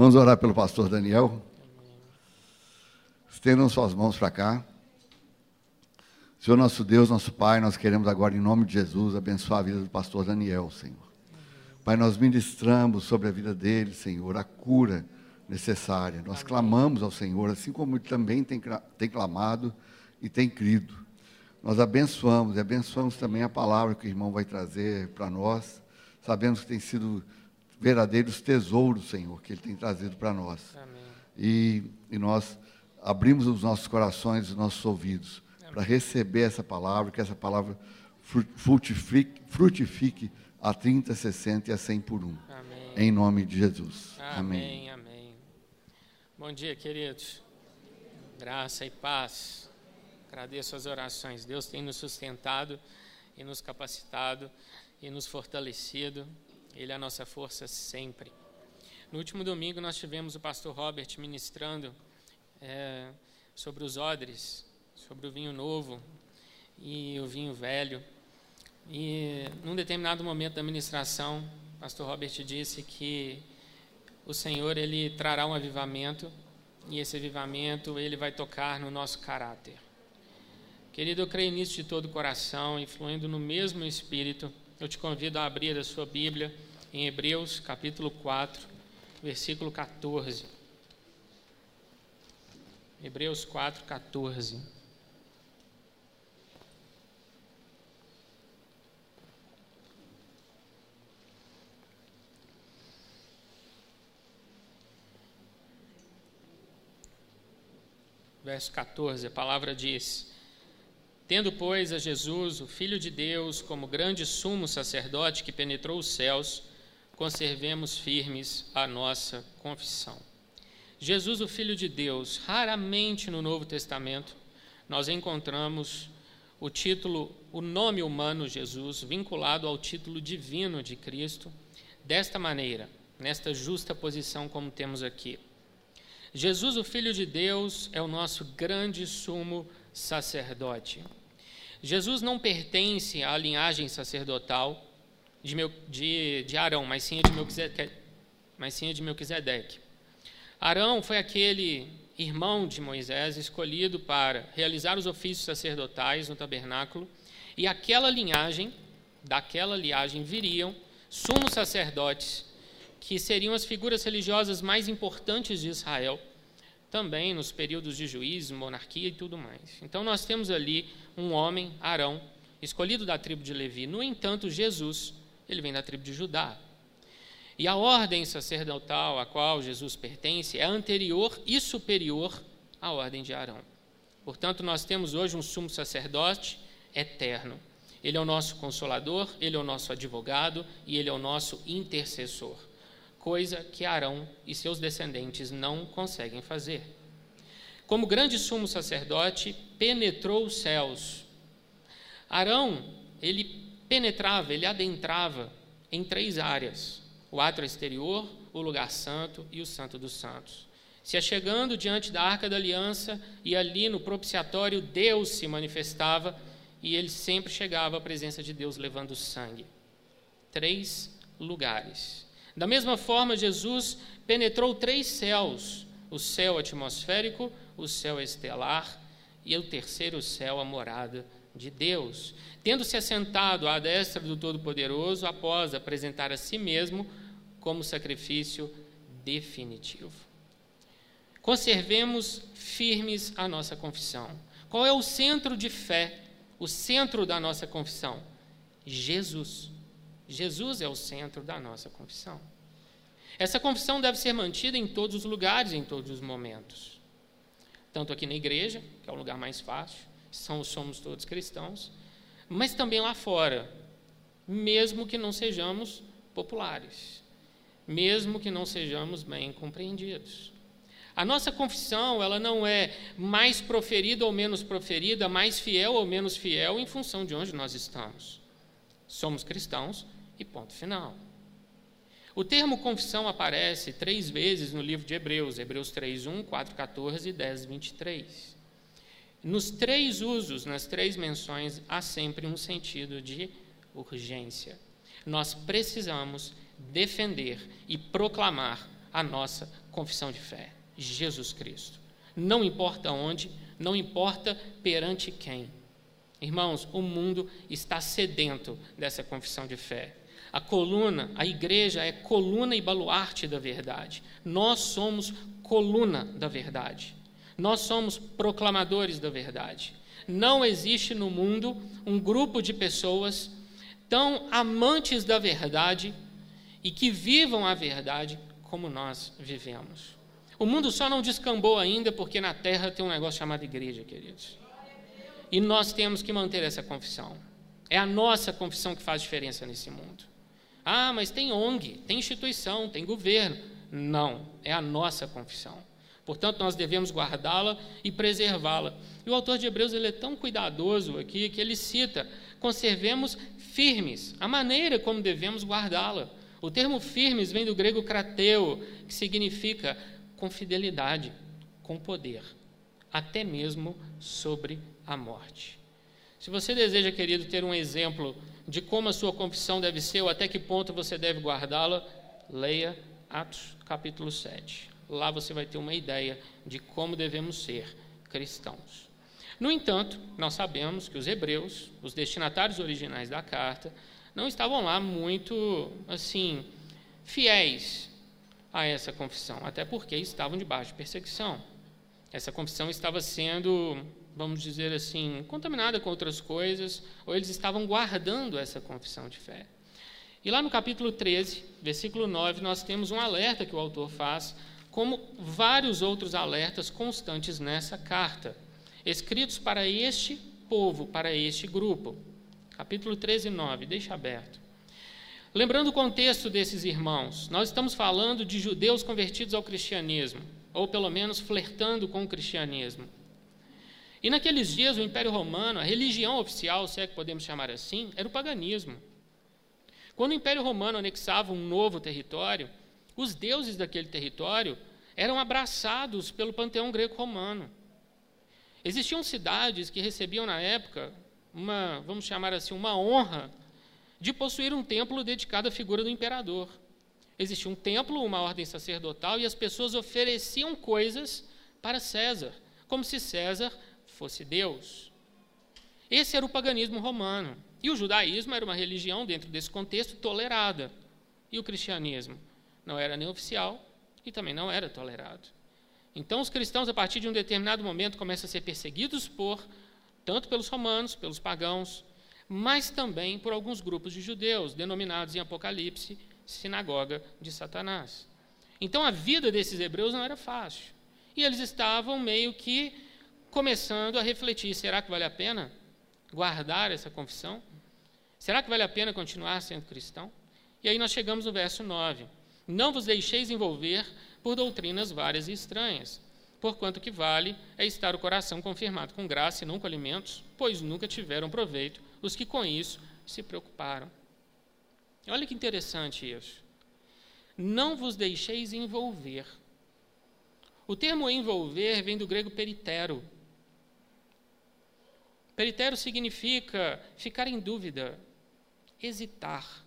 Vamos orar pelo pastor Daniel. Estendam suas mãos para cá. Senhor nosso Deus, nosso Pai, nós queremos agora, em nome de Jesus, abençoar a vida do pastor Daniel, Senhor. Pai, nós ministramos sobre a vida dele, Senhor, a cura necessária. Nós Amém. clamamos ao Senhor, assim como ele também tem, tem clamado e tem crido. Nós abençoamos e abençoamos também a palavra que o irmão vai trazer para nós. Sabemos que tem sido verdadeiros tesouros, Senhor, que ele tem trazido para nós. E, e, nós abrimos os nossos corações, os nossos ouvidos, para receber essa palavra, que essa palavra frutifique, frutifique a 30, 60 e a 100 por um. Amém. Em nome de Jesus. Amém. Amém. Amém. Bom dia, queridos. Graça e paz. Agradeço as orações. Deus tem nos sustentado e nos capacitado e nos fortalecido. Ele é a nossa força sempre. No último domingo nós tivemos o pastor Robert ministrando é, sobre os odres, sobre o vinho novo e o vinho velho. E num determinado momento da ministração, o pastor Robert disse que o Senhor ele trará um avivamento e esse avivamento ele vai tocar no nosso caráter. Querido, eu creio nisso de todo o coração, influindo no mesmo espírito. Eu te convido a abrir a sua Bíblia em Hebreus, capítulo 4, versículo 14. Hebreus 4, 14. verso 14, a palavra diz: Tendo, pois, a Jesus, o Filho de Deus, como grande sumo sacerdote que penetrou os céus, conservemos firmes a nossa confissão. Jesus, o Filho de Deus, raramente no Novo Testamento nós encontramos o título, o nome humano Jesus, vinculado ao título divino de Cristo, desta maneira, nesta justa posição como temos aqui. Jesus, o Filho de Deus, é o nosso grande sumo sacerdote. Jesus não pertence à linhagem sacerdotal de, de, de Arão, mas sim, de Melquisedeque, mas sim de Melquisedeque. Arão foi aquele irmão de Moisés escolhido para realizar os ofícios sacerdotais no tabernáculo, e aquela linhagem, daquela linhagem viriam sumos sacerdotes que seriam as figuras religiosas mais importantes de Israel, também nos períodos de juízo, monarquia e tudo mais. Então nós temos ali um homem, Arão, escolhido da tribo de Levi. No entanto, Jesus, ele vem da tribo de Judá. E a ordem sacerdotal a qual Jesus pertence é anterior e superior à ordem de Arão. Portanto, nós temos hoje um sumo sacerdote eterno. Ele é o nosso consolador, ele é o nosso advogado e ele é o nosso intercessor coisa que Arão e seus descendentes não conseguem fazer. Como grande sumo sacerdote, penetrou os céus. Arão, ele penetrava, ele adentrava em três áreas: o átrio exterior, o lugar santo e o santo dos santos. Se achegando diante da arca da aliança e ali no propiciatório Deus se manifestava e ele sempre chegava à presença de Deus levando sangue. Três lugares. Da mesma forma, Jesus penetrou três céus: o céu atmosférico, o céu estelar e o terceiro céu, a morada de Deus, tendo se assentado à destra do Todo-Poderoso após apresentar a si mesmo como sacrifício definitivo. Conservemos firmes a nossa confissão. Qual é o centro de fé, o centro da nossa confissão? Jesus. Jesus é o centro da nossa confissão. Essa confissão deve ser mantida em todos os lugares, em todos os momentos. Tanto aqui na igreja, que é o lugar mais fácil, são, somos todos cristãos, mas também lá fora, mesmo que não sejamos populares, mesmo que não sejamos bem compreendidos. A nossa confissão, ela não é mais proferida ou menos proferida, mais fiel ou menos fiel em função de onde nós estamos. Somos cristãos, e ponto final. O termo confissão aparece três vezes no livro de Hebreus, Hebreus 3:1, 4:14 e 10:23. Nos três usos, nas três menções, há sempre um sentido de urgência. Nós precisamos defender e proclamar a nossa confissão de fé: Jesus Cristo. Não importa onde, não importa perante quem. Irmãos, o mundo está sedento dessa confissão de fé. A coluna, a igreja é coluna e baluarte da verdade. Nós somos coluna da verdade. Nós somos proclamadores da verdade. Não existe no mundo um grupo de pessoas tão amantes da verdade e que vivam a verdade como nós vivemos. O mundo só não descambou ainda porque na terra tem um negócio chamado igreja, queridos. E nós temos que manter essa confissão. É a nossa confissão que faz diferença nesse mundo. Ah, mas tem ONG, tem instituição, tem governo. Não, é a nossa confissão. Portanto, nós devemos guardá-la e preservá-la. E o autor de Hebreus ele é tão cuidadoso aqui que ele cita: conservemos firmes a maneira como devemos guardá-la. O termo firmes vem do grego krateu, que significa com fidelidade, com poder, até mesmo sobre a morte. Se você deseja, querido, ter um exemplo de como a sua confissão deve ser ou até que ponto você deve guardá-la, leia Atos capítulo 7. Lá você vai ter uma ideia de como devemos ser cristãos. No entanto, nós sabemos que os hebreus, os destinatários originais da carta, não estavam lá muito, assim, fiéis a essa confissão, até porque estavam debaixo de perseguição. Essa confissão estava sendo, vamos dizer assim, contaminada com outras coisas, ou eles estavam guardando essa confissão de fé. E lá no capítulo 13, versículo 9, nós temos um alerta que o autor faz, como vários outros alertas constantes nessa carta, escritos para este povo, para este grupo capítulo 13, 9, deixa aberto. Lembrando o contexto desses irmãos, nós estamos falando de judeus convertidos ao cristianismo, ou pelo menos flertando com o cristianismo. E naqueles dias, o Império Romano, a religião oficial, se é que podemos chamar assim, era o paganismo. Quando o Império Romano anexava um novo território, os deuses daquele território eram abraçados pelo panteão greco-romano. Existiam cidades que recebiam na época uma, vamos chamar assim, uma honra de possuir um templo dedicado à figura do imperador. Existia um templo, uma ordem sacerdotal, e as pessoas ofereciam coisas para César, como se César fosse Deus. Esse era o paganismo romano. E o judaísmo era uma religião, dentro desse contexto, tolerada. E o cristianismo não era nem oficial e também não era tolerado. Então, os cristãos, a partir de um determinado momento, começam a ser perseguidos por tanto pelos romanos, pelos pagãos, mas também por alguns grupos de judeus, denominados em Apocalipse sinagoga de Satanás. Então a vida desses hebreus não era fácil. E eles estavam meio que começando a refletir: será que vale a pena guardar essa confissão? Será que vale a pena continuar sendo cristão? E aí nós chegamos no verso 9: Não vos deixeis envolver por doutrinas várias e estranhas porquanto que vale é estar o coração confirmado com graça e não com alimentos, pois nunca tiveram proveito os que com isso se preocuparam. Olha que interessante isso. Não vos deixeis envolver. O termo envolver vem do grego peritero. Peritero significa ficar em dúvida, hesitar.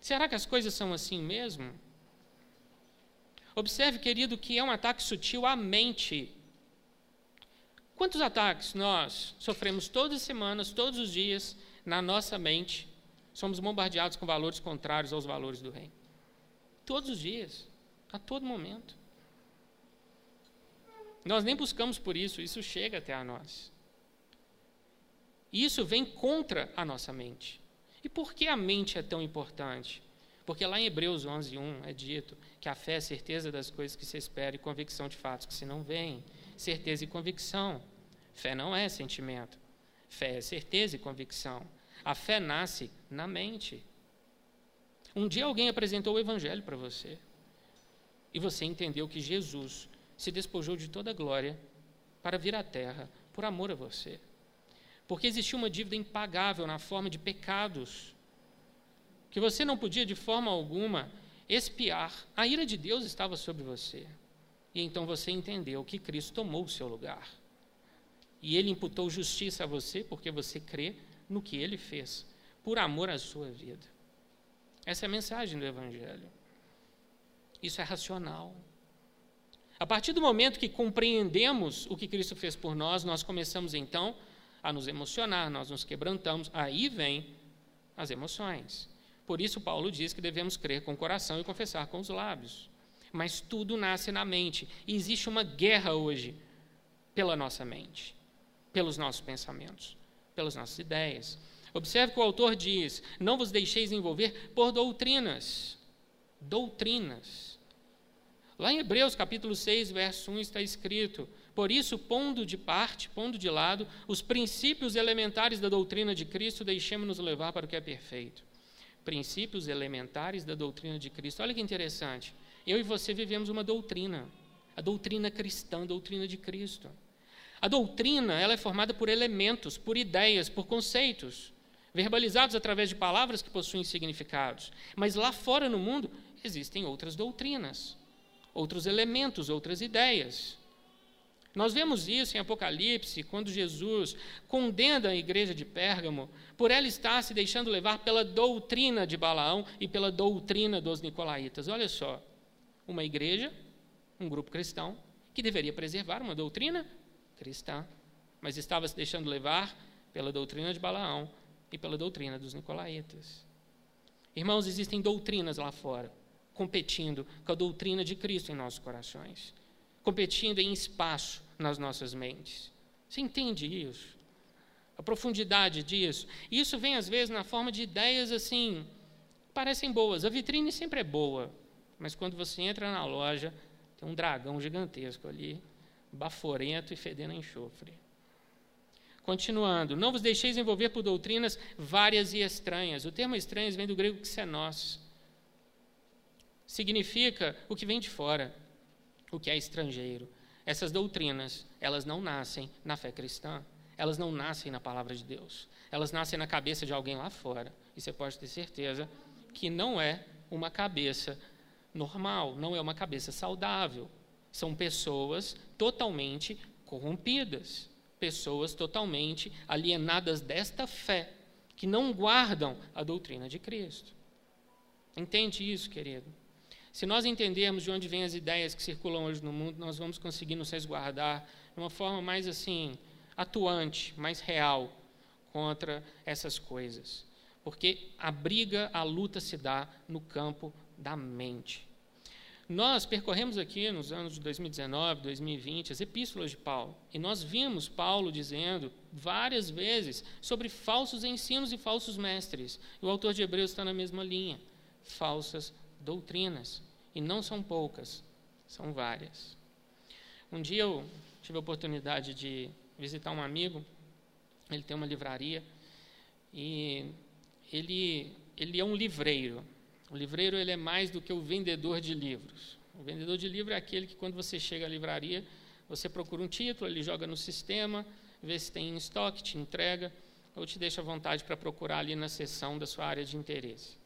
Será que as coisas são assim mesmo? Observe, querido, que é um ataque sutil à mente. Quantos ataques nós sofremos todas as semanas, todos os dias, na nossa mente? Somos bombardeados com valores contrários aos valores do reino. Todos os dias, a todo momento. Nós nem buscamos por isso, isso chega até a nós. Isso vem contra a nossa mente. E por que a mente é tão importante? Porque lá em Hebreus 11, 1 é dito que a fé é certeza das coisas que se espera e convicção de fatos que se não veem. Certeza e convicção. Fé não é sentimento. Fé é certeza e convicção. A fé nasce na mente. Um dia alguém apresentou o Evangelho para você. E você entendeu que Jesus se despojou de toda a glória para vir à terra por amor a você. Porque existia uma dívida impagável na forma de pecados que você não podia de forma alguma espiar. A ira de Deus estava sobre você. E então você entendeu que Cristo tomou o seu lugar. E ele imputou justiça a você porque você crê no que ele fez, por amor à sua vida. Essa é a mensagem do Evangelho. Isso é racional. A partir do momento que compreendemos o que Cristo fez por nós, nós começamos então a nos emocionar, nós nos quebrantamos, aí vem as emoções. Por isso, Paulo diz que devemos crer com o coração e confessar com os lábios. Mas tudo nasce na mente. E existe uma guerra hoje pela nossa mente, pelos nossos pensamentos, pelas nossas ideias. Observe que o autor diz: Não vos deixeis envolver por doutrinas. Doutrinas. Lá em Hebreus capítulo 6, verso 1 está escrito: Por isso, pondo de parte, pondo de lado, os princípios elementares da doutrina de Cristo, deixemos-nos levar para o que é perfeito princípios elementares da doutrina de Cristo. Olha que interessante. Eu e você vivemos uma doutrina, a doutrina cristã, a doutrina de Cristo. A doutrina, ela é formada por elementos, por ideias, por conceitos, verbalizados através de palavras que possuem significados. Mas lá fora no mundo existem outras doutrinas, outros elementos, outras ideias. Nós vemos isso em Apocalipse, quando Jesus condena a igreja de Pérgamo por ela estar se deixando levar pela doutrina de Balaão e pela doutrina dos nicolaítas. Olha só, uma igreja, um grupo cristão, que deveria preservar uma doutrina cristã, mas estava se deixando levar pela doutrina de Balaão e pela doutrina dos nicolaítas. Irmãos, existem doutrinas lá fora, competindo com a doutrina de Cristo em nossos corações, competindo em espaço nas nossas mentes. Você entende isso? A profundidade disso. Isso vem, às vezes, na forma de ideias assim, parecem boas. A vitrine sempre é boa, mas quando você entra na loja, tem um dragão gigantesco ali, baforento e fedendo a enxofre. Continuando, não vos deixeis envolver por doutrinas várias e estranhas. O termo estranhas vem do grego xenós. Significa o que vem de fora, o que é estrangeiro. Essas doutrinas, elas não nascem na fé cristã, elas não nascem na palavra de Deus, elas nascem na cabeça de alguém lá fora. E você pode ter certeza que não é uma cabeça normal, não é uma cabeça saudável. São pessoas totalmente corrompidas, pessoas totalmente alienadas desta fé, que não guardam a doutrina de Cristo. Entende isso, querido? Se nós entendermos de onde vêm as ideias que circulam hoje no mundo, nós vamos conseguir nos resguardar de uma forma mais assim, atuante, mais real contra essas coisas. Porque a briga, a luta se dá no campo da mente. Nós percorremos aqui nos anos de 2019, 2020 as epístolas de Paulo, e nós vimos Paulo dizendo várias vezes sobre falsos ensinos e falsos mestres. E o autor de Hebreus está na mesma linha: falsas doutrinas. E não são poucas, são várias. Um dia eu tive a oportunidade de visitar um amigo, ele tem uma livraria, e ele, ele é um livreiro. O livreiro ele é mais do que o vendedor de livros. O vendedor de livro é aquele que, quando você chega à livraria, você procura um título, ele joga no sistema, vê se tem em estoque, te entrega, ou te deixa à vontade para procurar ali na seção da sua área de interesse.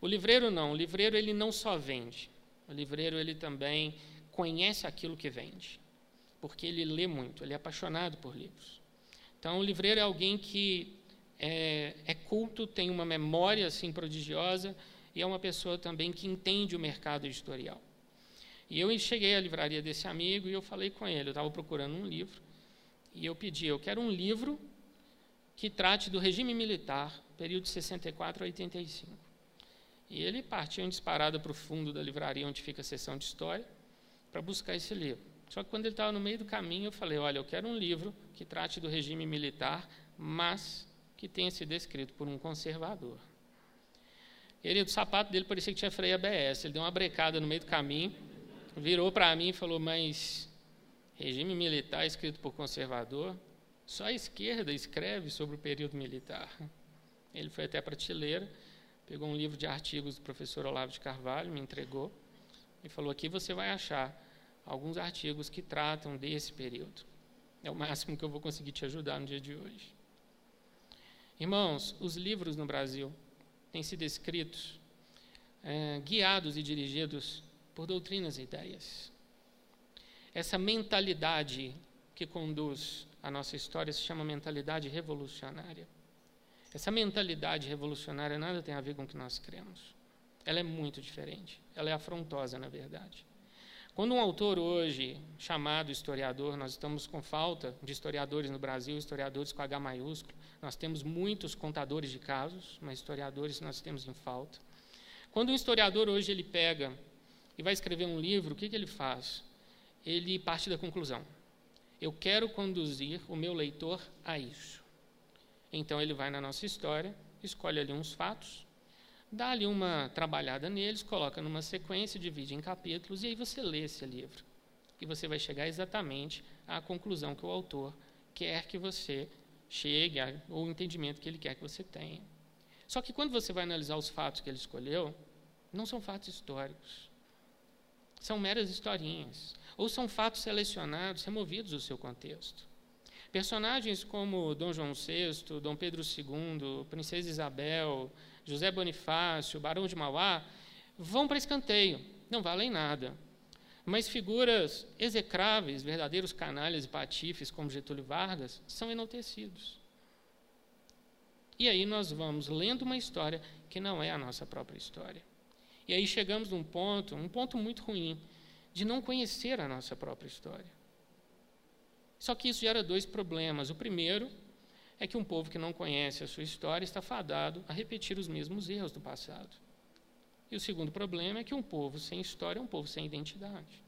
O livreiro não, o livreiro ele não só vende, o livreiro ele também conhece aquilo que vende, porque ele lê muito, ele é apaixonado por livros. Então, o livreiro é alguém que é, é culto, tem uma memória assim prodigiosa e é uma pessoa também que entende o mercado editorial. E eu cheguei à livraria desse amigo e eu falei com ele, eu estava procurando um livro e eu pedi, eu quero um livro que trate do regime militar, período de 64 a 85. E ele partiu em disparada para o fundo da livraria onde fica a seção de história para buscar esse livro. Só que quando ele estava no meio do caminho, eu falei: Olha, eu quero um livro que trate do regime militar, mas que tenha sido escrito por um conservador. Ele, o sapato dele parecia que tinha freio ABS. Ele deu uma brecada no meio do caminho, virou para mim e falou: Mas regime militar escrito por conservador? Só a esquerda escreve sobre o período militar. Ele foi até a prateleira pegou um livro de artigos do professor Olavo de Carvalho, me entregou e falou: aqui você vai achar alguns artigos que tratam desse período. É o máximo que eu vou conseguir te ajudar no dia de hoje. Irmãos, os livros no Brasil têm sido escritos, é, guiados e dirigidos por doutrinas e ideias. Essa mentalidade que conduz a nossa história se chama mentalidade revolucionária. Essa mentalidade revolucionária nada tem a ver com o que nós cremos. ela é muito diferente. Ela é afrontosa, na verdade. Quando um autor hoje, chamado historiador, nós estamos com falta de historiadores no Brasil, historiadores com H maiúsculo, nós temos muitos contadores de casos, mas historiadores nós temos em falta. Quando um historiador hoje ele pega e vai escrever um livro, o que, que ele faz? Ele parte da conclusão. Eu quero conduzir o meu leitor a isso. Então ele vai na nossa história, escolhe ali uns fatos, dá ali uma trabalhada neles, coloca numa sequência, divide em capítulos, e aí você lê esse livro. E você vai chegar exatamente à conclusão que o autor quer que você chegue, ou o entendimento que ele quer que você tenha. Só que quando você vai analisar os fatos que ele escolheu, não são fatos históricos. São meras historinhas. Ou são fatos selecionados, removidos do seu contexto. Personagens como Dom João VI, Dom Pedro II, Princesa Isabel, José Bonifácio, Barão de Mauá, vão para escanteio, não valem nada. Mas figuras execráveis, verdadeiros canalhas e patifes, como Getúlio Vargas, são enaltecidos. E aí nós vamos lendo uma história que não é a nossa própria história. E aí chegamos num ponto, um ponto muito ruim, de não conhecer a nossa própria história. Só que isso gera dois problemas. O primeiro é que um povo que não conhece a sua história está fadado a repetir os mesmos erros do passado. E o segundo problema é que um povo sem história é um povo sem identidade.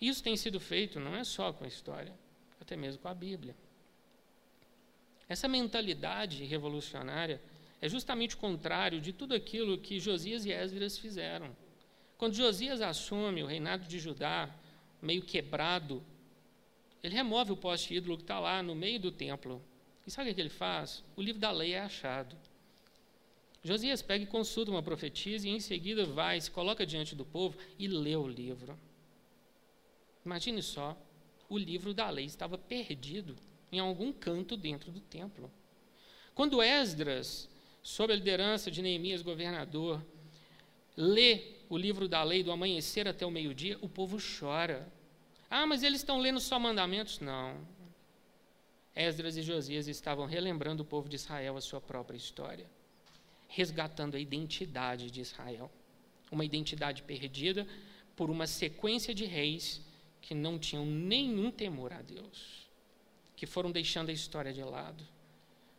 Isso tem sido feito não é só com a história, até mesmo com a Bíblia. Essa mentalidade revolucionária é justamente o contrário de tudo aquilo que Josias e Esdras fizeram. Quando Josias assume o reinado de Judá, meio quebrado, ele remove o poste ídolo que está lá no meio do templo. E sabe o que ele faz? O livro da lei é achado. Josias pega e consulta uma profetisa e em seguida vai, se coloca diante do povo e lê o livro. Imagine só, o livro da lei estava perdido em algum canto dentro do templo. Quando Esdras, sob a liderança de Neemias, governador, lê o livro da lei do amanhecer até o meio-dia, o povo chora. Ah, mas eles estão lendo só mandamentos? Não. Esdras e Josias estavam relembrando o povo de Israel a sua própria história, resgatando a identidade de Israel. Uma identidade perdida por uma sequência de reis que não tinham nenhum temor a Deus, que foram deixando a história de lado.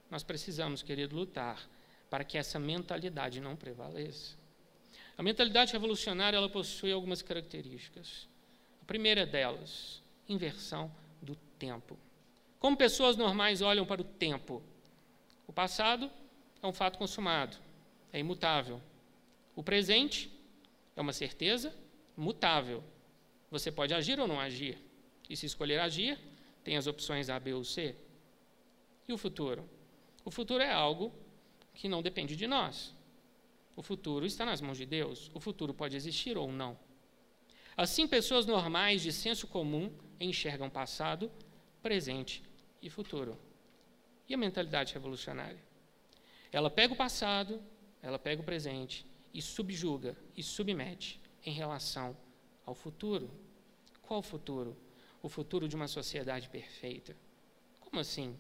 Nós precisamos, querido, lutar para que essa mentalidade não prevaleça. A mentalidade revolucionária ela possui algumas características primeira delas, inversão do tempo. Como pessoas normais olham para o tempo? O passado é um fato consumado, é imutável. O presente é uma certeza mutável. Você pode agir ou não agir. E se escolher agir, tem as opções A, B ou C. E o futuro? O futuro é algo que não depende de nós. O futuro está nas mãos de Deus. O futuro pode existir ou não. Assim, pessoas normais de senso comum enxergam passado, presente e futuro. E a mentalidade revolucionária? Ela pega o passado, ela pega o presente e subjuga e submete em relação ao futuro. Qual futuro? O futuro de uma sociedade perfeita. Como assim?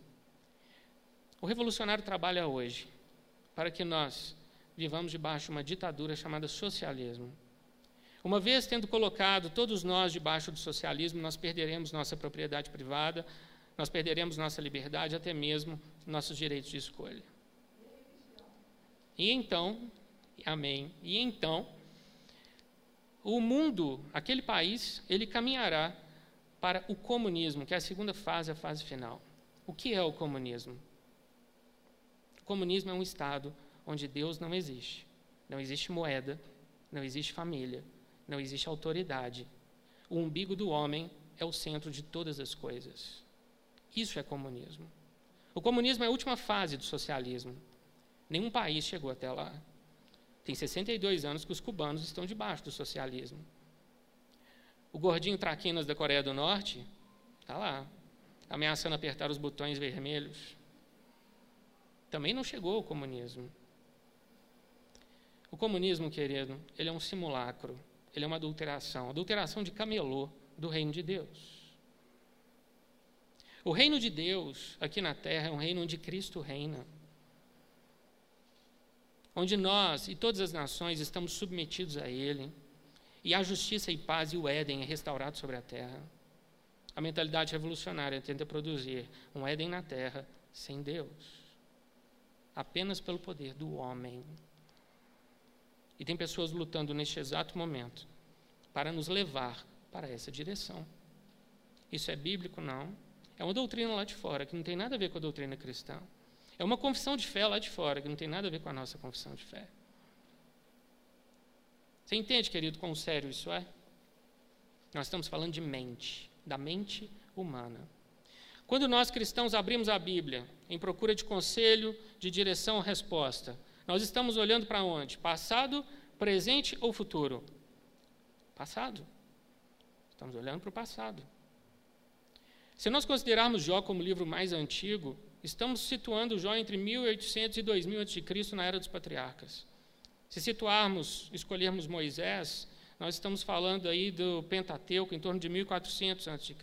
O revolucionário trabalha hoje para que nós vivamos debaixo de uma ditadura chamada socialismo uma vez tendo colocado todos nós debaixo do socialismo, nós perderemos nossa propriedade privada, nós perderemos nossa liberdade, até mesmo nossos direitos de escolha. E então, amém. E então, o mundo, aquele país, ele caminhará para o comunismo, que é a segunda fase, a fase final. O que é o comunismo? O comunismo é um estado onde Deus não existe. Não existe moeda, não existe família, não existe autoridade. O umbigo do homem é o centro de todas as coisas. Isso é comunismo. O comunismo é a última fase do socialismo. Nenhum país chegou até lá. Tem 62 anos que os cubanos estão debaixo do socialismo. O gordinho traquinas da Coreia do Norte está lá, ameaçando apertar os botões vermelhos. Também não chegou o comunismo. O comunismo, querido, ele é um simulacro ele é uma adulteração adulteração de camelô do reino de Deus. O reino de Deus aqui na terra é um reino onde Cristo reina. onde nós e todas as nações estamos submetidos a Ele, e a justiça e paz e o Éden é restaurado sobre a terra. A mentalidade revolucionária tenta produzir um Éden na terra sem Deus, apenas pelo poder do homem. E tem pessoas lutando neste exato momento para nos levar para essa direção. Isso é bíblico? Não. É uma doutrina lá de fora, que não tem nada a ver com a doutrina cristã. É uma confissão de fé lá de fora, que não tem nada a ver com a nossa confissão de fé. Você entende, querido, quão sério isso é? Nós estamos falando de mente, da mente humana. Quando nós cristãos abrimos a Bíblia em procura de conselho, de direção resposta, nós estamos olhando para onde? Passado, presente ou futuro? Passado. Estamos olhando para o passado. Se nós considerarmos Jó como o livro mais antigo, estamos situando Jó entre 1800 e 2000 a.C. na era dos patriarcas. Se situarmos, escolhermos Moisés, nós estamos falando aí do Pentateuco em torno de 1400 a.C.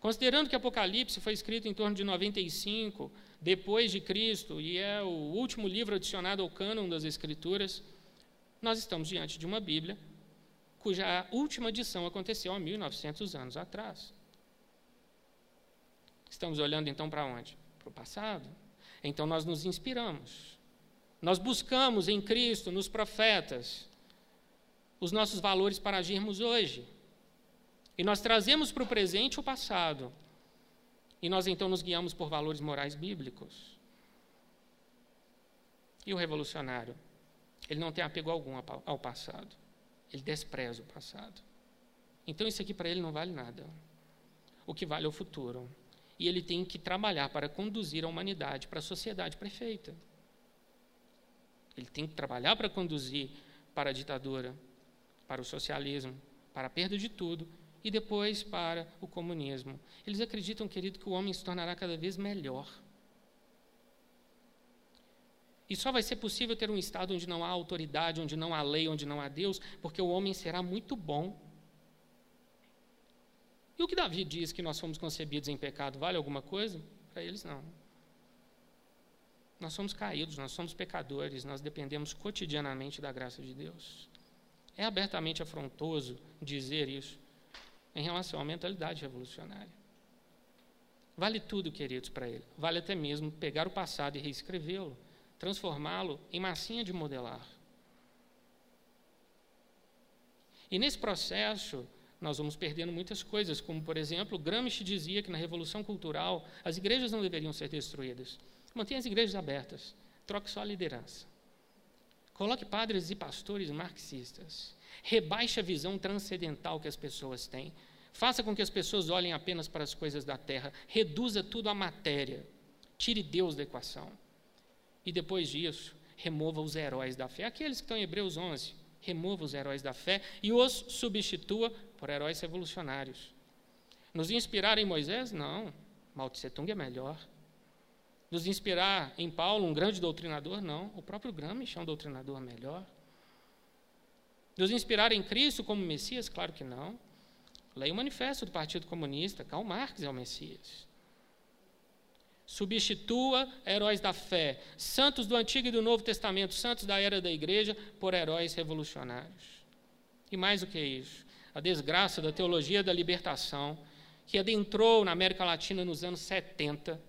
Considerando que Apocalipse foi escrito em torno de 95 depois de Cristo e é o último livro adicionado ao cânon das Escrituras, nós estamos diante de uma Bíblia cuja última edição aconteceu há 1900 anos atrás. Estamos olhando então para onde? Para o passado. Então nós nos inspiramos. Nós buscamos em Cristo, nos profetas, os nossos valores para agirmos hoje. E nós trazemos para o presente o passado. E nós então nos guiamos por valores morais bíblicos. E o revolucionário? Ele não tem apego algum ao passado. Ele despreza o passado. Então isso aqui para ele não vale nada. O que vale é o futuro. E ele tem que trabalhar para conduzir a humanidade para a sociedade perfeita. Ele tem que trabalhar para conduzir para a ditadura, para o socialismo, para a perda de tudo e depois para o comunismo. Eles acreditam, querido, que o homem se tornará cada vez melhor. E só vai ser possível ter um Estado onde não há autoridade, onde não há lei, onde não há Deus, porque o homem será muito bom. E o que Davi diz que nós fomos concebidos em pecado, vale alguma coisa? Para eles, não. Nós somos caídos, nós somos pecadores, nós dependemos cotidianamente da graça de Deus. É abertamente afrontoso dizer isso em relação à mentalidade revolucionária. Vale tudo, queridos, para ele. Vale até mesmo pegar o passado e reescrevê-lo, transformá-lo em massinha de modelar. E nesse processo, nós vamos perdendo muitas coisas, como, por exemplo, Gramsci dizia que na Revolução Cultural as igrejas não deveriam ser destruídas. Mantenha as igrejas abertas, troque só a liderança. Coloque padres e pastores marxistas. Rebaixe a visão transcendental que as pessoas têm. Faça com que as pessoas olhem apenas para as coisas da terra. Reduza tudo à matéria. Tire Deus da equação. E depois disso, remova os heróis da fé. Aqueles que estão em Hebreus 11. Remova os heróis da fé e os substitua por heróis revolucionários. Nos inspirar em Moisés? Não. Mao Tung é melhor nos inspirar em Paulo, um grande doutrinador? Não. O próprio Gramsci é um doutrinador melhor. Nos inspirar em Cristo como Messias? Claro que não. Leia o manifesto do Partido Comunista, Karl Marx é o Messias. Substitua heróis da fé, santos do Antigo e do Novo Testamento, santos da era da igreja, por heróis revolucionários. E mais do que isso, a desgraça da teologia da libertação, que adentrou na América Latina nos anos 70,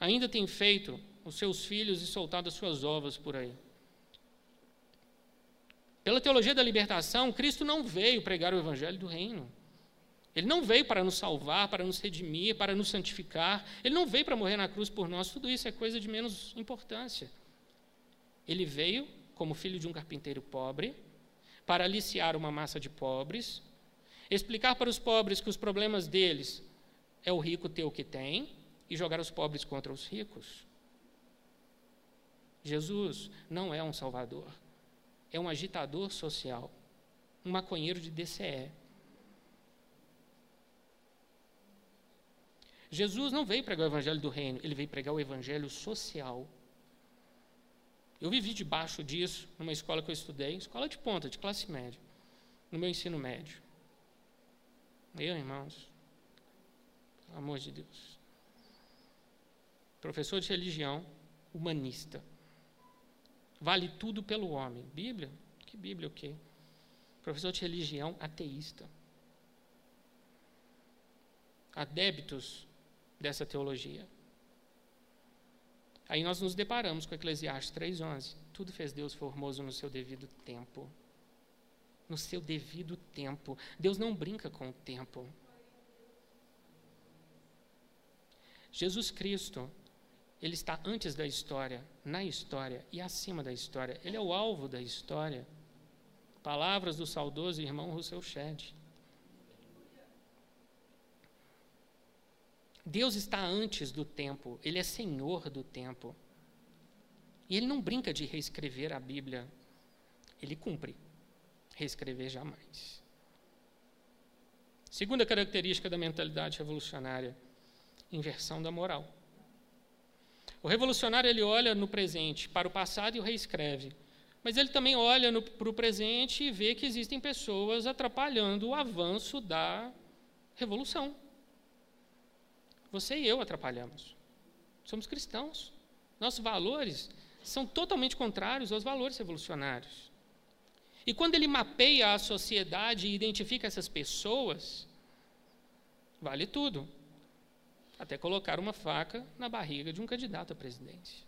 ainda tem feito os seus filhos e soltado as suas ovas por aí. Pela teologia da libertação, Cristo não veio pregar o evangelho do reino. Ele não veio para nos salvar, para nos redimir, para nos santificar. Ele não veio para morrer na cruz por nós. Tudo isso é coisa de menos importância. Ele veio como filho de um carpinteiro pobre, para aliciar uma massa de pobres, explicar para os pobres que os problemas deles é o rico ter o que tem, e jogar os pobres contra os ricos. Jesus não é um salvador, é um agitador social, um maconheiro de DCE. Jesus não veio pregar o evangelho do reino, ele veio pregar o evangelho social. Eu vivi debaixo disso numa escola que eu estudei, escola de ponta, de classe média, no meu ensino médio. Eu, irmãos, pelo amor de Deus professor de religião, humanista. Vale tudo pelo homem. Bíblia? Que Bíblia o quê? Professor de religião ateísta. Adébitos dessa teologia. Aí nós nos deparamos com Eclesiastes 3,11. Tudo fez Deus formoso no seu devido tempo. No seu devido tempo. Deus não brinca com o tempo. Jesus Cristo, ele está antes da história, na história e acima da história. Ele é o alvo da história. Palavras do saudoso irmão Rousseau Shedd. Deus está antes do tempo, Ele é Senhor do tempo. E Ele não brinca de reescrever a Bíblia, Ele cumpre. Reescrever jamais. Segunda característica da mentalidade revolucionária: inversão da moral. O revolucionário ele olha no presente para o passado e o reescreve. Mas ele também olha para o presente e vê que existem pessoas atrapalhando o avanço da revolução. Você e eu atrapalhamos. Somos cristãos. Nossos valores são totalmente contrários aos valores revolucionários. E quando ele mapeia a sociedade e identifica essas pessoas, vale tudo. Até colocar uma faca na barriga de um candidato à presidência.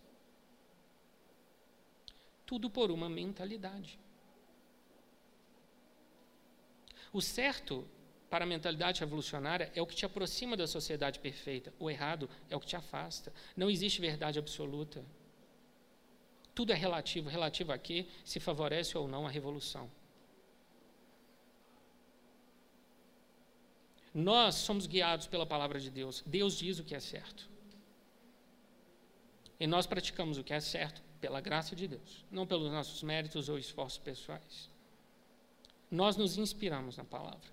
Tudo por uma mentalidade. O certo para a mentalidade revolucionária é o que te aproxima da sociedade perfeita. O errado é o que te afasta. Não existe verdade absoluta. Tudo é relativo. Relativo a quê? Se favorece ou não a revolução. Nós somos guiados pela palavra de Deus. Deus diz o que é certo. E nós praticamos o que é certo pela graça de Deus, não pelos nossos méritos ou esforços pessoais. Nós nos inspiramos na palavra.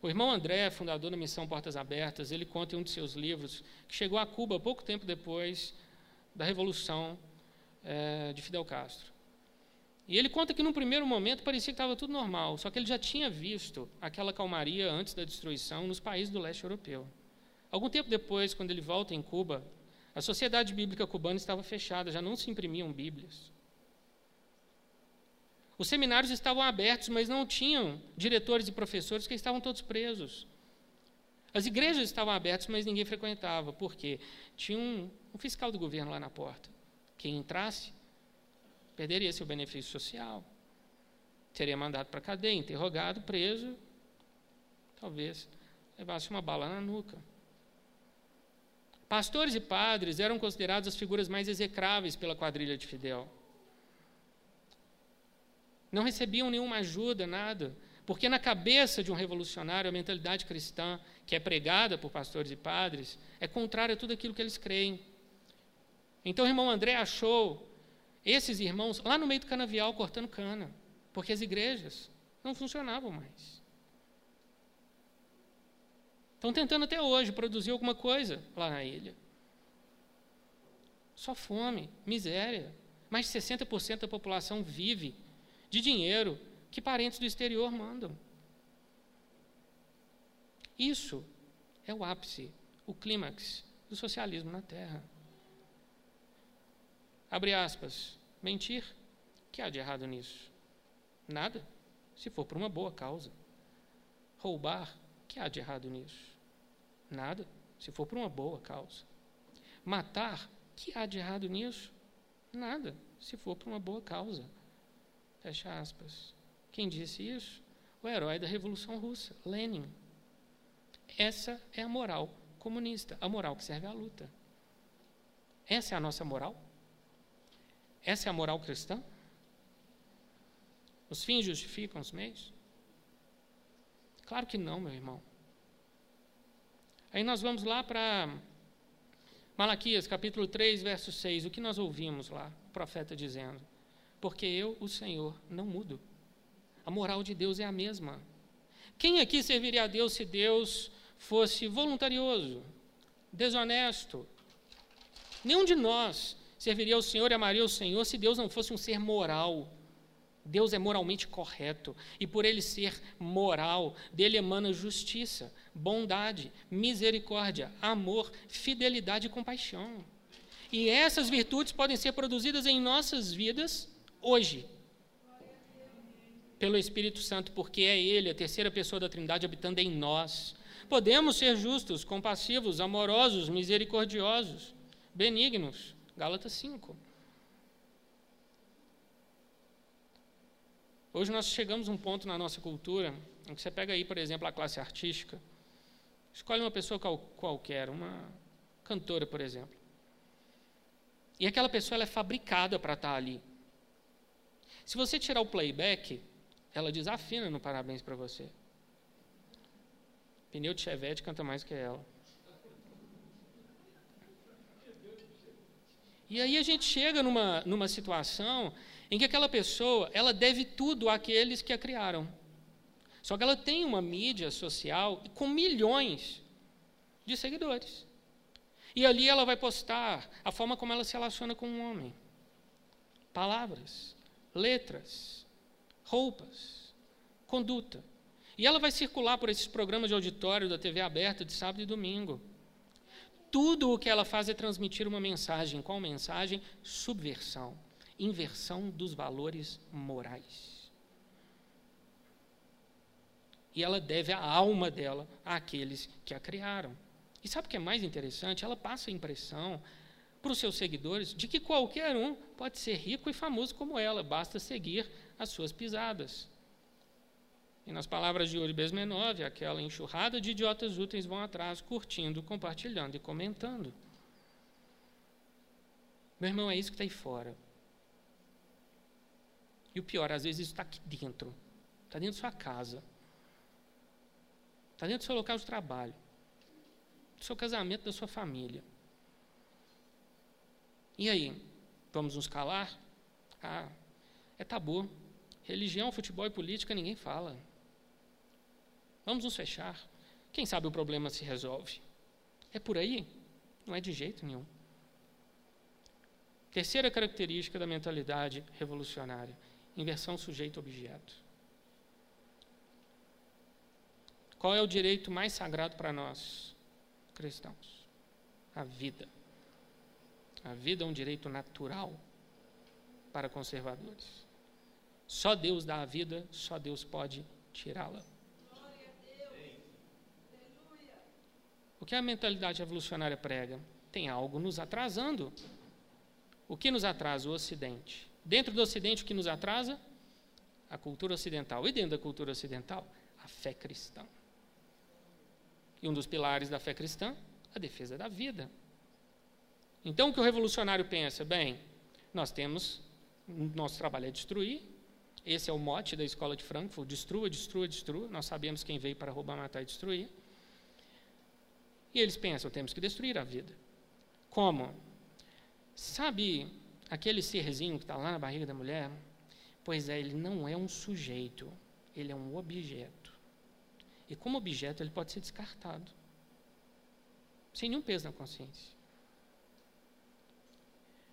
O irmão André, fundador da Missão Portas Abertas, ele conta em um de seus livros que chegou a Cuba pouco tempo depois da Revolução é, de Fidel Castro. E ele conta que, num primeiro momento, parecia que estava tudo normal, só que ele já tinha visto aquela calmaria antes da destruição nos países do leste europeu. Algum tempo depois, quando ele volta em Cuba, a sociedade bíblica cubana estava fechada, já não se imprimiam Bíblias. Os seminários estavam abertos, mas não tinham diretores e professores, porque estavam todos presos. As igrejas estavam abertas, mas ninguém frequentava. Por quê? Tinha um, um fiscal do governo lá na porta. Quem entrasse perderia seu benefício social. Seria mandado para a cadeia, interrogado, preso, talvez levasse uma bala na nuca. Pastores e padres eram considerados as figuras mais execráveis pela quadrilha de Fidel. Não recebiam nenhuma ajuda, nada. Porque na cabeça de um revolucionário, a mentalidade cristã, que é pregada por pastores e padres, é contrária a tudo aquilo que eles creem. Então o irmão André achou esses irmãos lá no meio do canavial cortando cana, porque as igrejas não funcionavam mais. Estão tentando até hoje produzir alguma coisa lá na ilha. Só fome, miséria. Mais de 60% da população vive de dinheiro que parentes do exterior mandam. Isso é o ápice, o clímax do socialismo na Terra. Abre aspas. Mentir, que há de errado nisso? Nada, se for por uma boa causa. Roubar, que há de errado nisso? Nada, se for por uma boa causa. Matar, que há de errado nisso? Nada, se for por uma boa causa. Fecha aspas. Quem disse isso? O herói da Revolução Russa, Lenin. Essa é a moral comunista, a moral que serve à luta. Essa é a nossa moral? Essa é a moral cristã? Os fins justificam os meios? Claro que não, meu irmão. Aí nós vamos lá para Malaquias, capítulo 3, verso 6. O que nós ouvimos lá? O profeta dizendo: porque eu, o Senhor, não mudo. A moral de Deus é a mesma. Quem aqui serviria a Deus se Deus fosse voluntarioso, desonesto? Nenhum de nós serviria ao Senhor e amaria o Senhor se Deus não fosse um ser moral. Deus é moralmente correto e por ele ser moral, dele emana justiça, bondade, misericórdia, amor, fidelidade e compaixão. E essas virtudes podem ser produzidas em nossas vidas hoje. Pelo Espírito Santo, porque é Ele, a terceira pessoa da Trindade, habitando em nós. Podemos ser justos, compassivos, amorosos, misericordiosos, benignos. Gálatas 5. Hoje nós chegamos a um ponto na nossa cultura em que você pega aí, por exemplo, a classe artística, escolhe uma pessoa qualquer, uma cantora, por exemplo. E aquela pessoa ela é fabricada para estar ali. Se você tirar o playback, ela desafina no parabéns para você. Pneu de Chevette canta mais que ela. E aí a gente chega numa, numa situação em que aquela pessoa, ela deve tudo àqueles que a criaram. Só que ela tem uma mídia social com milhões de seguidores. E ali ela vai postar a forma como ela se relaciona com um homem. Palavras, letras, roupas, conduta. E ela vai circular por esses programas de auditório da TV aberta de sábado e domingo. Tudo o que ela faz é transmitir uma mensagem. Qual mensagem? Subversão, inversão dos valores morais. E ela deve a alma dela àqueles que a criaram. E sabe o que é mais interessante? Ela passa a impressão para os seus seguidores de que qualquer um pode ser rico e famoso como ela, basta seguir as suas pisadas. E nas palavras de Uri Besmenov, aquela enxurrada de idiotas úteis vão atrás, curtindo, compartilhando e comentando. Meu irmão, é isso que está aí fora. E o pior, às vezes isso está aqui dentro. Está dentro da sua casa. Está dentro do seu local de trabalho do seu casamento, da sua família. E aí? Vamos nos calar? Ah, é tabu. Religião, futebol e política ninguém fala. Vamos nos fechar. Quem sabe o problema se resolve. É por aí? Não é de jeito nenhum. Terceira característica da mentalidade revolucionária: inversão sujeito-objeto. Qual é o direito mais sagrado para nós? cristãos. A vida. A vida é um direito natural para conservadores. Só Deus dá a vida, só Deus pode tirá-la. O que a mentalidade revolucionária prega? Tem algo nos atrasando. O que nos atrasa? O Ocidente. Dentro do Ocidente, o que nos atrasa? A cultura ocidental. E dentro da cultura ocidental? A fé cristã. E um dos pilares da fé cristã, a defesa da vida. Então o que o revolucionário pensa? Bem, nós temos, nosso trabalho é destruir, esse é o mote da escola de Frankfurt: destrua, destrua, destrua. Nós sabemos quem veio para roubar, matar e destruir. E eles pensam: temos que destruir a vida. Como? Sabe aquele serzinho que está lá na barriga da mulher? Pois é, ele não é um sujeito, ele é um objeto. E como objeto, ele pode ser descartado. Sem nenhum peso na consciência.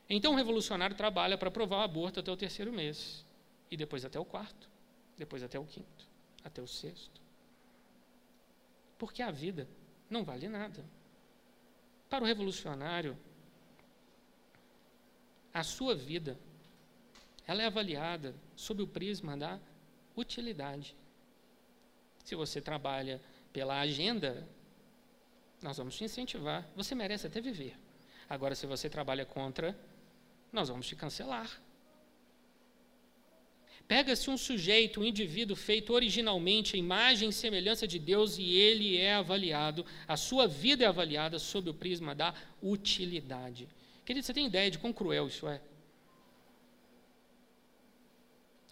Então o revolucionário trabalha para provar o aborto até o terceiro mês. E depois até o quarto. Depois até o quinto. Até o sexto. Porque a vida não vale nada. Para o revolucionário, a sua vida ela é avaliada sob o prisma da utilidade. Se você trabalha pela agenda, nós vamos te incentivar. Você merece até viver. Agora, se você trabalha contra, nós vamos te cancelar. Pega-se um sujeito, um indivíduo feito originalmente a imagem e semelhança de Deus e ele é avaliado, a sua vida é avaliada sob o prisma da utilidade. Querido, você tem ideia de quão cruel isso é?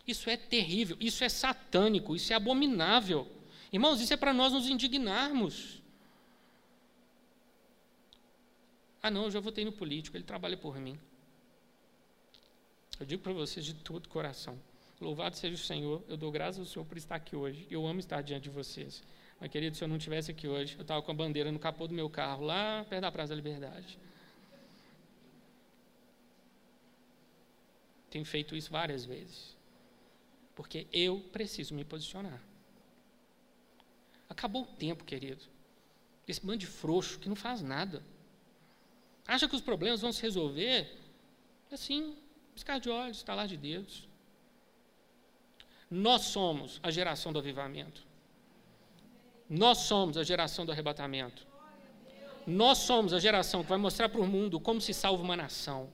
Isso é terrível, isso é satânico, isso é abominável. Irmãos, isso é para nós nos indignarmos. Ah, não, eu já votei no político, ele trabalha por mim. Eu digo para vocês de todo coração: louvado seja o Senhor, eu dou graças ao Senhor por estar aqui hoje. Eu amo estar diante de vocês. Mas, querido, se eu não estivesse aqui hoje, eu estava com a bandeira no capô do meu carro, lá perto da Praça da Liberdade. Tenho feito isso várias vezes. Porque eu preciso me posicionar. Acabou o tempo, querido. Esse bando de frouxo que não faz nada. Acha que os problemas vão se resolver assim, piscar de olhos, estalar de dedos. Nós somos a geração do avivamento. Nós somos a geração do arrebatamento. Nós somos a geração que vai mostrar para o mundo como se salva uma nação.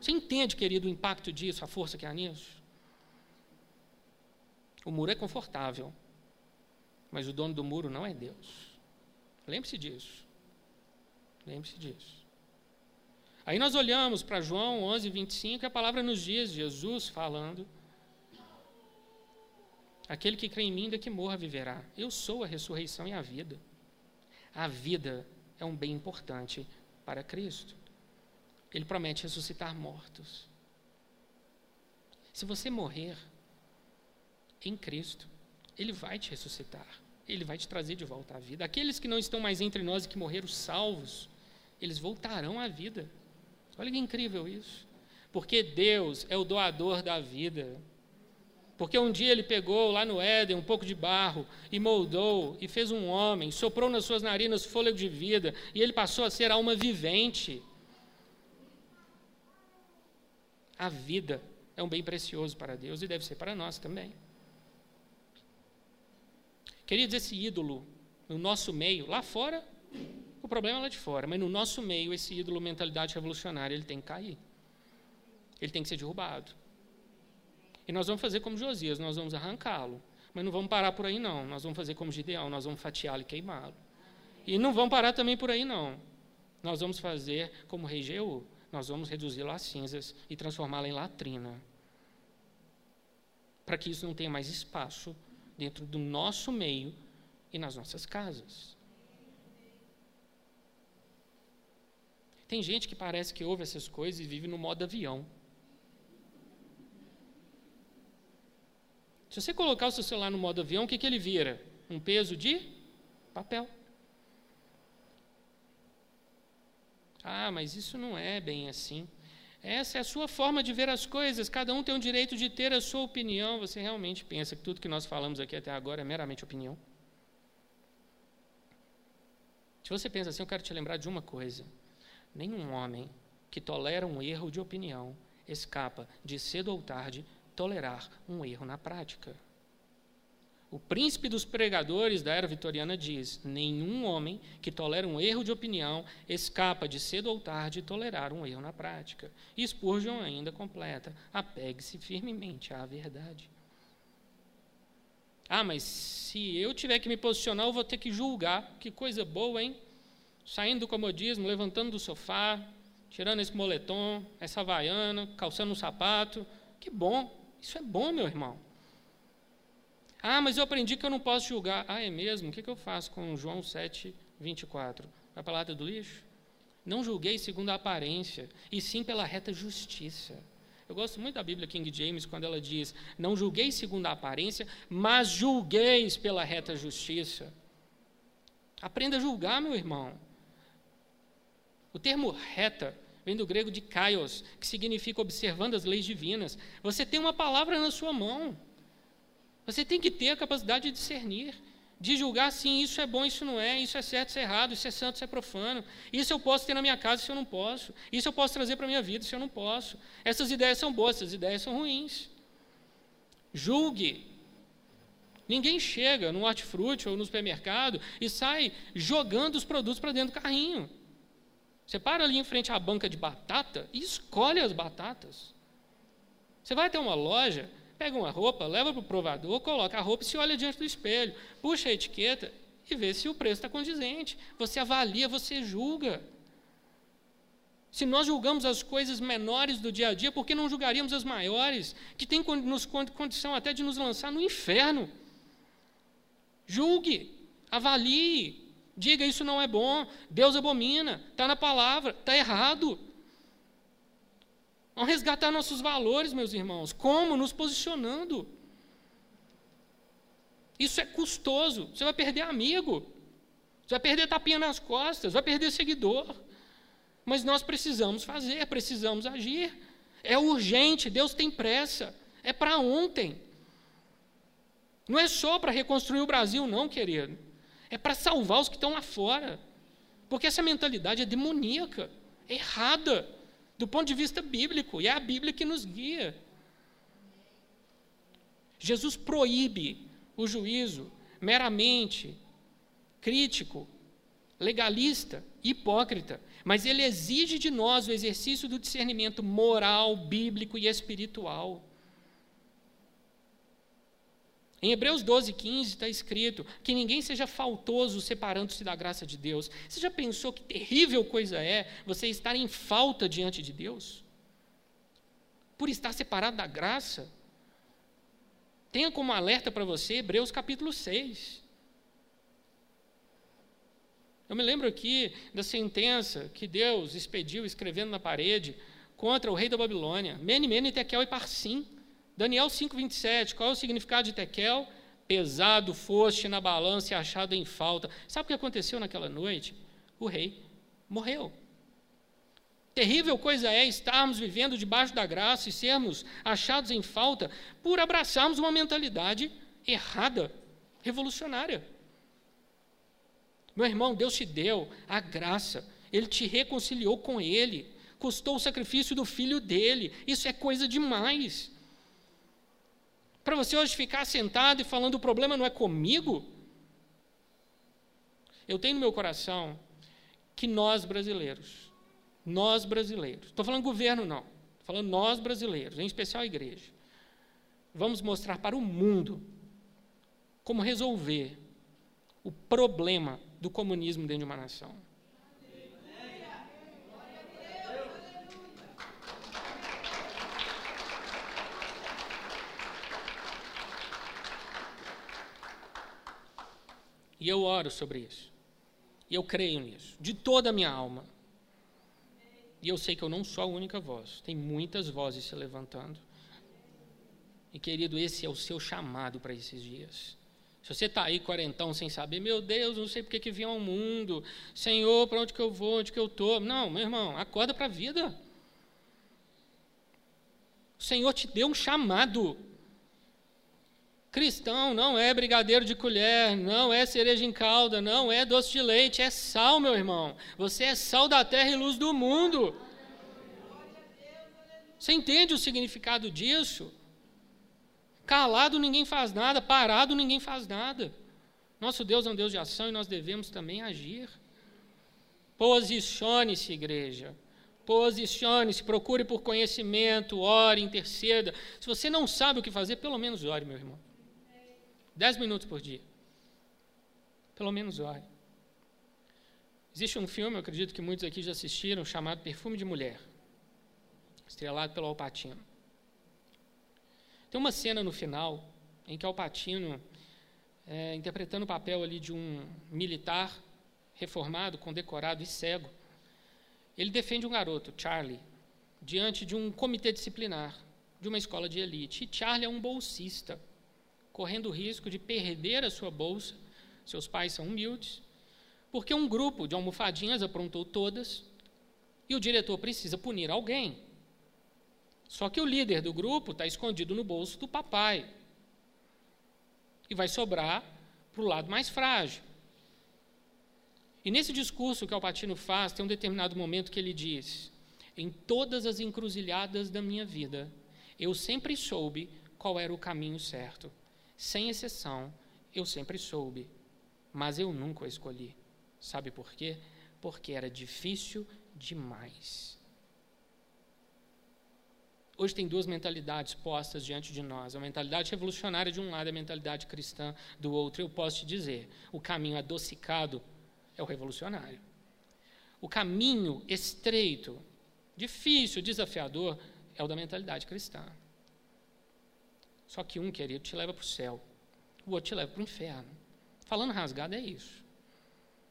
Você entende, querido, o impacto disso, a força que há nisso? O muro é confortável, mas o dono do muro não é Deus. Lembre-se disso. Lembre-se disso. Aí nós olhamos para João 11, 25, e a palavra nos diz, Jesus falando, aquele que crê em mim, ainda que morra, viverá. Eu sou a ressurreição e a vida. A vida é um bem importante para Cristo. Ele promete ressuscitar mortos. Se você morrer em Cristo, Ele vai te ressuscitar. Ele vai te trazer de volta à vida. Aqueles que não estão mais entre nós e que morreram salvos, eles voltarão à vida. Olha que incrível isso. Porque Deus é o doador da vida. Porque um dia ele pegou lá no Éden um pouco de barro e moldou e fez um homem, soprou nas suas narinas fôlego de vida e ele passou a ser alma vivente. A vida é um bem precioso para Deus e deve ser para nós também. Queridos, esse ídolo no nosso meio, lá fora, o problema é lá de fora, mas no nosso meio, esse ídolo mentalidade revolucionária, ele tem que cair. Ele tem que ser derrubado. E nós vamos fazer como Josias, nós vamos arrancá-lo. Mas não vamos parar por aí, não. Nós vamos fazer como Gideão, nós vamos fatiá-lo e queimá-lo. E não vamos parar também por aí, não. Nós vamos fazer como rei Jeú. Nós vamos reduzi-lo a cinzas e transformá-lo em latrina. Para que isso não tenha mais espaço dentro do nosso meio e nas nossas casas. Tem gente que parece que ouve essas coisas e vive no modo avião. Se você colocar o seu celular no modo avião, o que, que ele vira? Um peso de papel. Ah, mas isso não é bem assim. Essa é a sua forma de ver as coisas. Cada um tem o direito de ter a sua opinião. Você realmente pensa que tudo que nós falamos aqui até agora é meramente opinião? Se você pensa assim, eu quero te lembrar de uma coisa: nenhum homem que tolera um erro de opinião escapa de cedo ou tarde tolerar um erro na prática. O príncipe dos pregadores da era vitoriana diz: nenhum homem que tolera um erro de opinião escapa de cedo ou tarde tolerar um erro na prática. E Spurgeon ainda completa: apegue-se firmemente à verdade. Ah, mas se eu tiver que me posicionar, eu vou ter que julgar. Que coisa boa, hein? Saindo do comodismo, levantando do sofá, tirando esse moletom, essa havaiana, calçando um sapato. Que bom. Isso é bom, meu irmão. Ah, mas eu aprendi que eu não posso julgar. Ah, é mesmo? O que, que eu faço com João 7, 24? Vai para a lata do lixo? Não julguei segundo a aparência, e sim pela reta justiça. Eu gosto muito da Bíblia King James quando ela diz: Não julguei segundo a aparência, mas julgueis pela reta justiça. Aprenda a julgar, meu irmão. O termo reta vem do grego de kaios, que significa observando as leis divinas. Você tem uma palavra na sua mão. Você tem que ter a capacidade de discernir, de julgar sim, isso é bom, isso não é, isso é certo, isso é errado, isso é santo, isso é profano. Isso eu posso ter na minha casa, isso eu não posso. Isso eu posso trazer para a minha vida, isso eu não posso. Essas ideias são boas, essas ideias são ruins. Julgue. Ninguém chega no hortifruti ou no supermercado e sai jogando os produtos para dentro do carrinho. Você para ali em frente à banca de batata e escolhe as batatas. Você vai até uma loja, pega uma roupa, leva para o provador, coloca a roupa e se olha diante do espelho, puxa a etiqueta e vê se o preço está condizente. Você avalia, você julga. Se nós julgamos as coisas menores do dia a dia, por que não julgaríamos as maiores, que têm nos condição até de nos lançar no inferno? Julgue, avalie, Diga isso não é bom, Deus abomina, está na palavra, está errado. Vamos resgatar nossos valores, meus irmãos. Como? Nos posicionando. Isso é custoso. Você vai perder amigo, você vai perder tapinha nas costas, vai perder seguidor. Mas nós precisamos fazer, precisamos agir. É urgente, Deus tem pressa. É para ontem. Não é só para reconstruir o Brasil, não, querido. É para salvar os que estão lá fora. Porque essa mentalidade é demoníaca, é errada, do ponto de vista bíblico, e é a Bíblia que nos guia. Jesus proíbe o juízo meramente crítico, legalista, hipócrita, mas ele exige de nós o exercício do discernimento moral, bíblico e espiritual. Em Hebreus 12, 15 está escrito que ninguém seja faltoso separando-se da graça de Deus. Você já pensou que terrível coisa é você estar em falta diante de Deus? Por estar separado da graça? Tenha como alerta para você Hebreus capítulo 6. Eu me lembro aqui da sentença que Deus expediu escrevendo na parede contra o rei da Babilônia, Mene, Mene, Tekel e Parsim. Daniel 5,27, qual é o significado de Tekel? Pesado foste na balança e achado em falta. Sabe o que aconteceu naquela noite? O rei morreu. Terrível coisa é estarmos vivendo debaixo da graça e sermos achados em falta por abraçarmos uma mentalidade errada, revolucionária. Meu irmão, Deus te deu a graça, Ele te reconciliou com Ele, custou o sacrifício do filho dele, isso é coisa demais. Para você hoje ficar sentado e falando o problema não é comigo? Eu tenho no meu coração que nós brasileiros, nós brasileiros, estou falando governo não, estou falando nós brasileiros, em especial a igreja, vamos mostrar para o mundo como resolver o problema do comunismo dentro de uma nação. E eu oro sobre isso. E eu creio nisso, de toda a minha alma. E eu sei que eu não sou a única voz, tem muitas vozes se levantando. E querido, esse é o seu chamado para esses dias. Se você está aí quarentão sem saber, meu Deus, não sei porque que vim ao mundo, Senhor, para onde que eu vou, onde que eu estou. Não, meu irmão, acorda para a vida. O Senhor te deu um chamado. Cristão não é brigadeiro de colher, não é cereja em calda, não é doce de leite, é sal, meu irmão. Você é sal da terra e luz do mundo. Você entende o significado disso? Calado ninguém faz nada, parado ninguém faz nada. Nosso Deus é um Deus de ação e nós devemos também agir. Posicione-se, igreja. Posicione-se, procure por conhecimento, ore, interceda. Se você não sabe o que fazer, pelo menos ore, meu irmão. Dez minutos por dia. Pelo menos ore. Existe um filme, eu acredito que muitos aqui já assistiram, chamado Perfume de Mulher, estrelado pelo Alpatino. Tem uma cena no final em que Alpatino, é, interpretando o papel ali de um militar reformado, condecorado e cego, ele defende um garoto, Charlie, diante de um comitê disciplinar de uma escola de elite. E Charlie é um bolsista correndo o risco de perder a sua bolsa, seus pais são humildes, porque um grupo de almofadinhas aprontou todas e o diretor precisa punir alguém. Só que o líder do grupo está escondido no bolso do papai. E vai sobrar para o lado mais frágil. E nesse discurso que Alpatino faz, tem um determinado momento que ele diz: Em todas as encruzilhadas da minha vida, eu sempre soube qual era o caminho certo. Sem exceção, eu sempre soube, mas eu nunca o escolhi. Sabe por quê? Porque era difícil demais. Hoje tem duas mentalidades postas diante de nós. A mentalidade revolucionária de um lado e a mentalidade cristã do outro. Eu posso te dizer, o caminho adocicado é o revolucionário. O caminho estreito, difícil, desafiador, é o da mentalidade cristã. Só que um, querido, te leva para o céu, o outro te leva para o inferno. Falando rasgado é isso.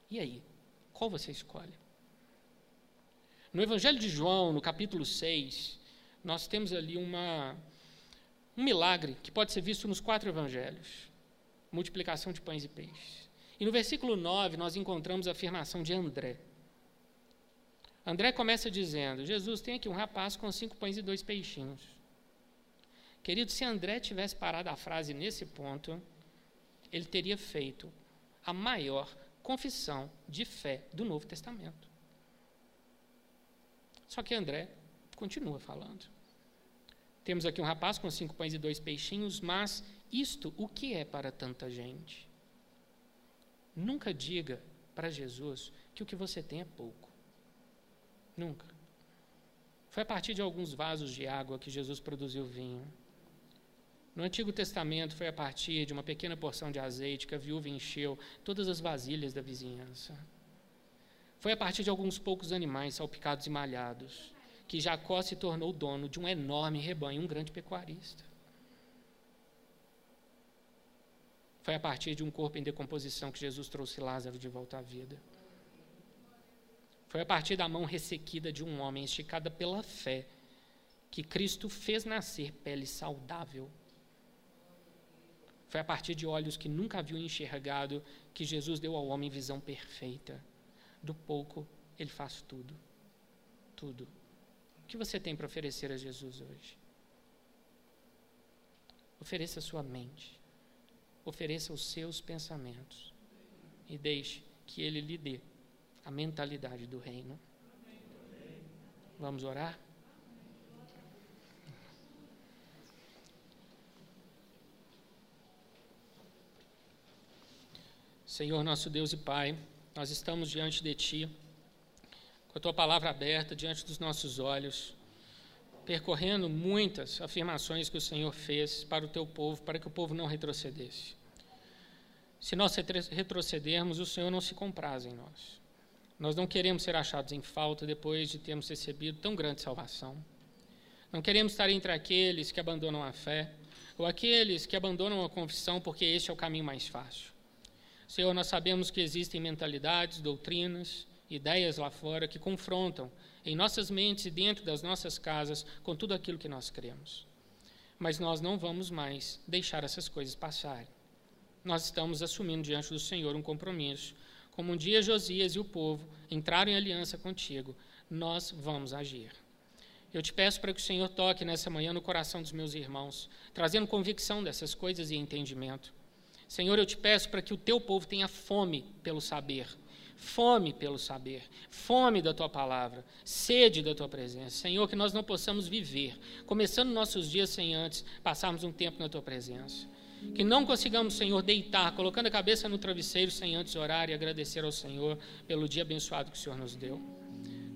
E aí? Qual você escolhe? No Evangelho de João, no capítulo 6, nós temos ali uma, um milagre que pode ser visto nos quatro evangelhos: multiplicação de pães e peixes. E no versículo 9, nós encontramos a afirmação de André. André começa dizendo: Jesus, tem aqui um rapaz com cinco pães e dois peixinhos. Querido, se André tivesse parado a frase nesse ponto, ele teria feito a maior confissão de fé do Novo Testamento. Só que André continua falando. Temos aqui um rapaz com cinco pães e dois peixinhos, mas isto o que é para tanta gente? Nunca diga para Jesus que o que você tem é pouco. Nunca. Foi a partir de alguns vasos de água que Jesus produziu vinho. No Antigo Testamento, foi a partir de uma pequena porção de azeite que a viúva encheu todas as vasilhas da vizinhança. Foi a partir de alguns poucos animais salpicados e malhados que Jacó se tornou dono de um enorme rebanho, um grande pecuarista. Foi a partir de um corpo em decomposição que Jesus trouxe Lázaro de volta à vida. Foi a partir da mão ressequida de um homem esticada pela fé que Cristo fez nascer pele saudável. Foi a partir de olhos que nunca haviam enxergado que Jesus deu ao homem visão perfeita. Do pouco, ele faz tudo. Tudo. O que você tem para oferecer a Jesus hoje? Ofereça a sua mente. Ofereça os seus pensamentos. E deixe que ele lhe dê a mentalidade do reino. Vamos orar? Senhor nosso Deus e Pai, nós estamos diante de Ti, com a Tua palavra aberta diante dos nossos olhos, percorrendo muitas afirmações que o Senhor fez para o Teu povo, para que o povo não retrocedesse. Se nós retrocedermos, o Senhor não se compraz em nós. Nós não queremos ser achados em falta depois de termos recebido tão grande salvação. Não queremos estar entre aqueles que abandonam a fé ou aqueles que abandonam a confissão porque este é o caminho mais fácil. Senhor, nós sabemos que existem mentalidades, doutrinas, ideias lá fora que confrontam em nossas mentes e dentro das nossas casas com tudo aquilo que nós cremos. Mas nós não vamos mais deixar essas coisas passarem. Nós estamos assumindo diante do Senhor um compromisso como um dia Josias e o povo entraram em aliança contigo, nós vamos agir. Eu te peço para que o Senhor toque nessa manhã no coração dos meus irmãos, trazendo convicção dessas coisas e entendimento. Senhor, eu te peço para que o teu povo tenha fome pelo saber, fome pelo saber, fome da tua palavra, sede da tua presença. Senhor, que nós não possamos viver, começando nossos dias sem antes passarmos um tempo na tua presença. Que não consigamos, Senhor, deitar, colocando a cabeça no travesseiro sem antes orar e agradecer ao Senhor pelo dia abençoado que o Senhor nos deu.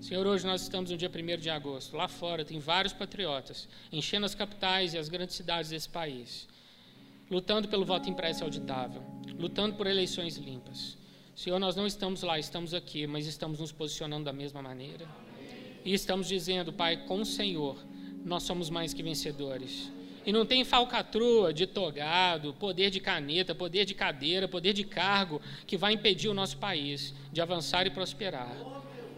Senhor, hoje nós estamos no dia 1 de agosto. Lá fora tem vários patriotas enchendo as capitais e as grandes cidades desse país, lutando pelo voto impresso auditável, lutando por eleições limpas. Senhor, nós não estamos lá, estamos aqui, mas estamos nos posicionando da mesma maneira. E estamos dizendo, Pai, com o Senhor, nós somos mais que vencedores. E não tem falcatrua de togado, poder de caneta, poder de cadeira, poder de cargo que vai impedir o nosso país de avançar e prosperar.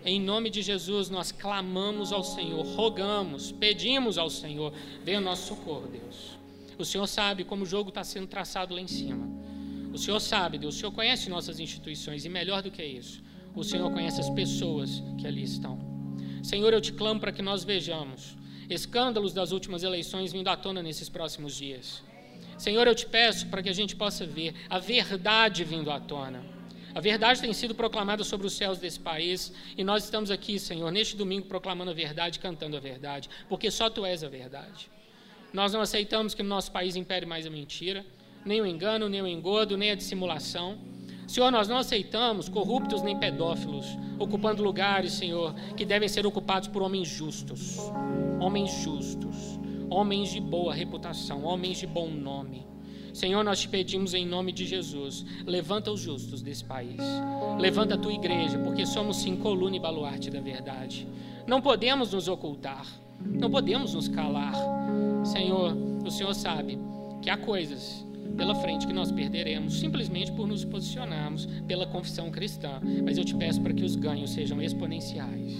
Em nome de Jesus, nós clamamos ao Senhor, rogamos, pedimos ao Senhor, venha o nosso socorro, Deus. O Senhor sabe como o jogo está sendo traçado lá em cima. O Senhor sabe, Deus, o Senhor conhece nossas instituições e melhor do que isso, o Senhor conhece as pessoas que ali estão. Senhor, eu te clamo para que nós vejamos escândalos das últimas eleições vindo à tona nesses próximos dias. Senhor, eu te peço para que a gente possa ver a verdade vindo à tona. A verdade tem sido proclamada sobre os céus desse país e nós estamos aqui, Senhor, neste domingo proclamando a verdade, cantando a verdade, porque só tu és a verdade. Nós não aceitamos que no nosso país impere mais a mentira, nem o engano, nem o engodo, nem a dissimulação. Senhor, nós não aceitamos corruptos nem pedófilos ocupando lugares, Senhor, que devem ser ocupados por homens justos. Homens justos, homens de boa reputação, homens de bom nome. Senhor, nós te pedimos em nome de Jesus, levanta os justos desse país. Levanta a tua igreja, porque somos sim coluna e baluarte da verdade. Não podemos nos ocultar, não podemos nos calar. Senhor, o Senhor sabe que há coisas pela frente que nós perderemos simplesmente por nos posicionarmos pela confissão cristã. Mas eu te peço para que os ganhos sejam exponenciais.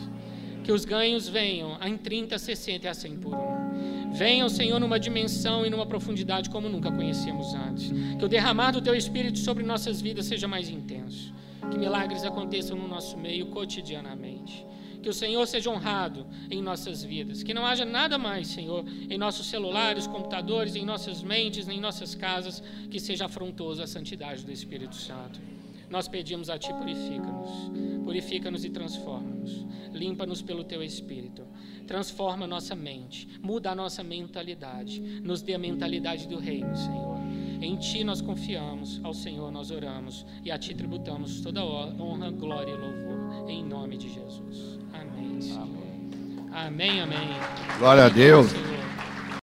Que os ganhos venham em 30, 60 e a 100 por um. Venham, Senhor, numa dimensão e numa profundidade como nunca conhecemos antes. Que o derramar do Teu Espírito sobre nossas vidas seja mais intenso. Que milagres aconteçam no nosso meio cotidianamente. Que o Senhor seja honrado em nossas vidas. Que não haja nada mais, Senhor, em nossos celulares, computadores, em nossas mentes, em nossas casas, que seja afrontoso à santidade do Espírito Santo. Nós pedimos a Ti, purifica-nos. Purifica-nos e transforma-nos. Limpa-nos pelo Teu Espírito. Transforma nossa mente. Muda a nossa mentalidade. Nos dê a mentalidade do Reino, Senhor. Em Ti nós confiamos, ao Senhor nós oramos e a Ti tributamos toda honra, glória e louvor. Em nome de Jesus. Amém. Amém. Glória a Deus.